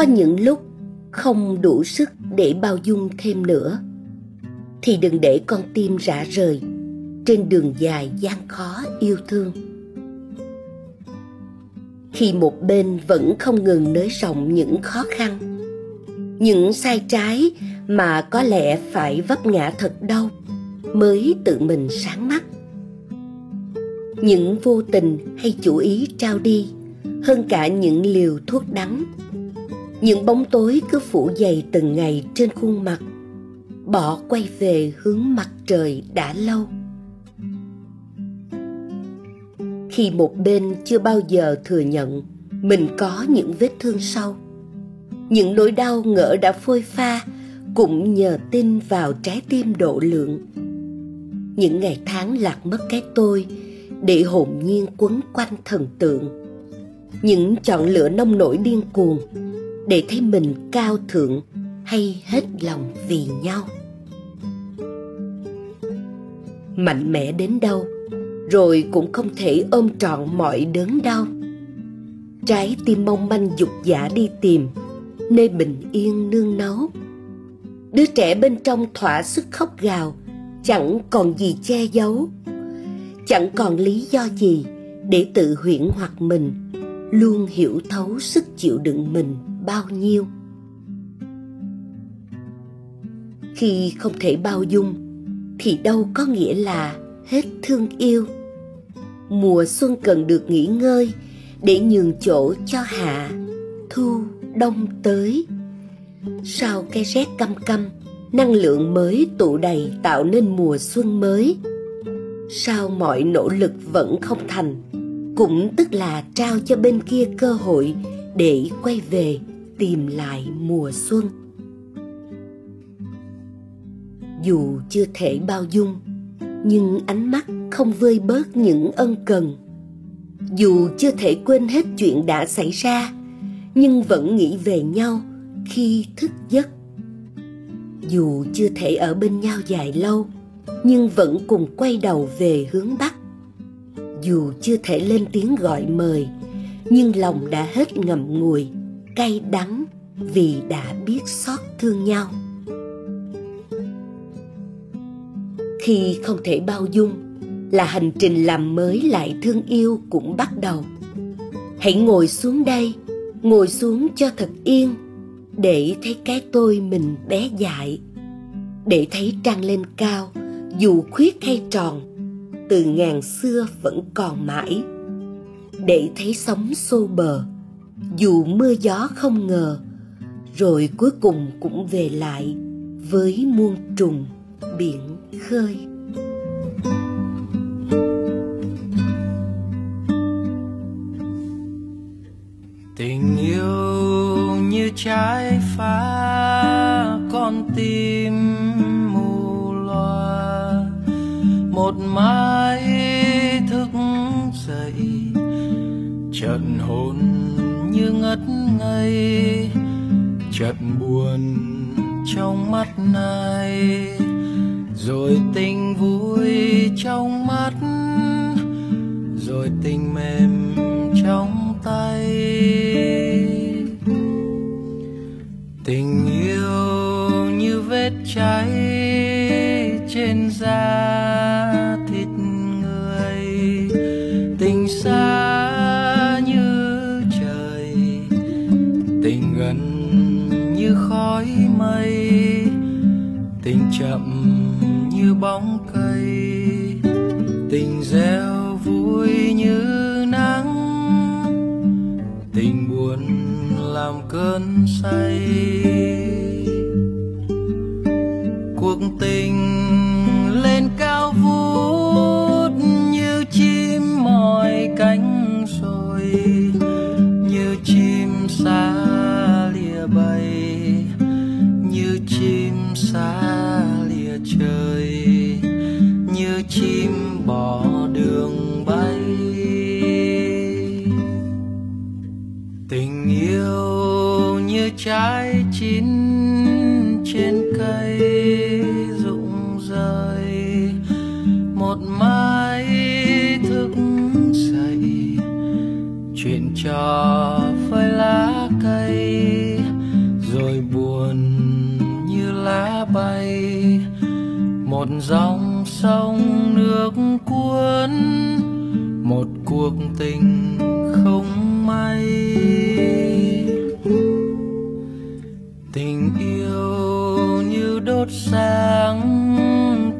có những lúc không đủ sức để bao dung thêm nữa, thì đừng để con tim rã rời trên đường dài gian khó yêu thương. Khi một bên vẫn không ngừng nới rộng những khó khăn, những sai trái mà có lẽ phải vấp ngã thật đau mới tự mình sáng mắt. Những vô tình hay chủ ý trao đi hơn cả những liều thuốc đắng những bóng tối cứ phủ dày từng ngày trên khuôn mặt. Bỏ quay về hướng mặt trời đã lâu. Khi một bên chưa bao giờ thừa nhận mình có những vết thương sâu những nỗi đau ngỡ đã phôi pha cũng nhờ tin vào trái tim độ lượng. Những ngày tháng lạc mất cái tôi để hồn nhiên quấn quanh thần tượng. Những chọn lựa nông nổi điên cuồng để thấy mình cao thượng hay hết lòng vì nhau. Mạnh mẽ đến đâu, rồi cũng không thể ôm trọn mọi đớn đau. Trái tim mong manh dục giả đi tìm, nơi bình yên nương náu. Đứa trẻ bên trong thỏa sức khóc gào, chẳng còn gì che giấu. Chẳng còn lý do gì để tự huyễn hoặc mình, luôn hiểu thấu sức chịu đựng mình bao nhiêu. Khi không thể bao dung, thì đâu có nghĩa là hết thương yêu. Mùa xuân cần được nghỉ ngơi để nhường chỗ cho hạ thu đông tới. Sau cái rét căm căm, năng lượng mới tụ đầy tạo nên mùa xuân mới. Sao mọi nỗ lực vẫn không thành, cũng tức là trao cho bên kia cơ hội để quay về tìm lại mùa xuân. Dù chưa thể bao dung, nhưng ánh mắt không vơi bớt những ân cần. Dù chưa thể quên hết chuyện đã xảy ra, nhưng vẫn nghĩ về nhau khi thức giấc. Dù chưa thể ở bên nhau dài lâu, nhưng vẫn cùng quay đầu về hướng bắc. Dù chưa thể lên tiếng gọi mời, nhưng lòng đã hết ngậm ngùi cay đắng vì đã biết xót thương nhau. Khi không thể bao dung là hành trình làm mới lại thương yêu cũng bắt đầu. Hãy ngồi xuống đây, ngồi xuống cho thật yên để thấy cái tôi mình bé dại, để thấy trăng lên cao dù khuyết hay tròn, từ ngàn xưa vẫn còn mãi. Để thấy sóng xô bờ dù mưa gió không ngờ, rồi cuối cùng cũng về lại với muôn trùng biển khơi. Tình yêu như trái phá, con tim mù loa một mái thức dậy, trận hồn như ngất ngây, chợt buồn trong mắt này. Rồi tình vui trong mắt, rồi tình mềm trong tay. Tình yêu như vết cháy trên da. Chậm như bóng cây. Tình gieo vui như nắng. Tình buồn làm cơn say. Cuộc tình lên cao vút như chim mỏi cánh rồi như chim xa lìa bay như chim xa như chim bỏ đường bay. Tình yêu như trái chín trên cây rụng rơi một mai thức dậy chuyện trò phơi lá cây, rồi buồn như lá bay. Một dòng sông nước cuốn, một cuộc tình không may. Tình yêu như đốt sáng,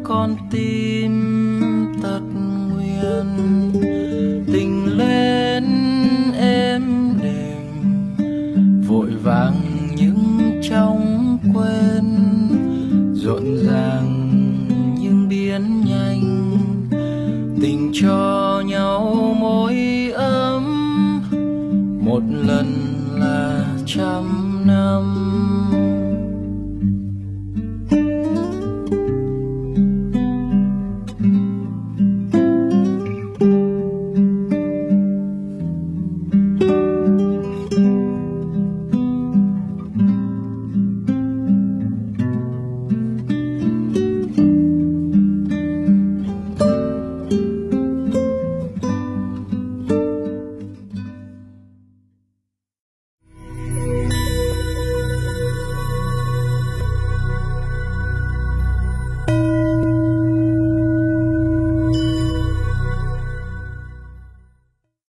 con tim tật nguyền. Tình lên êm đềm, vội vàng những trong quên. Rộn ràng biến nhanh tình cho nhau môi ấm. Một lần là trăm năm.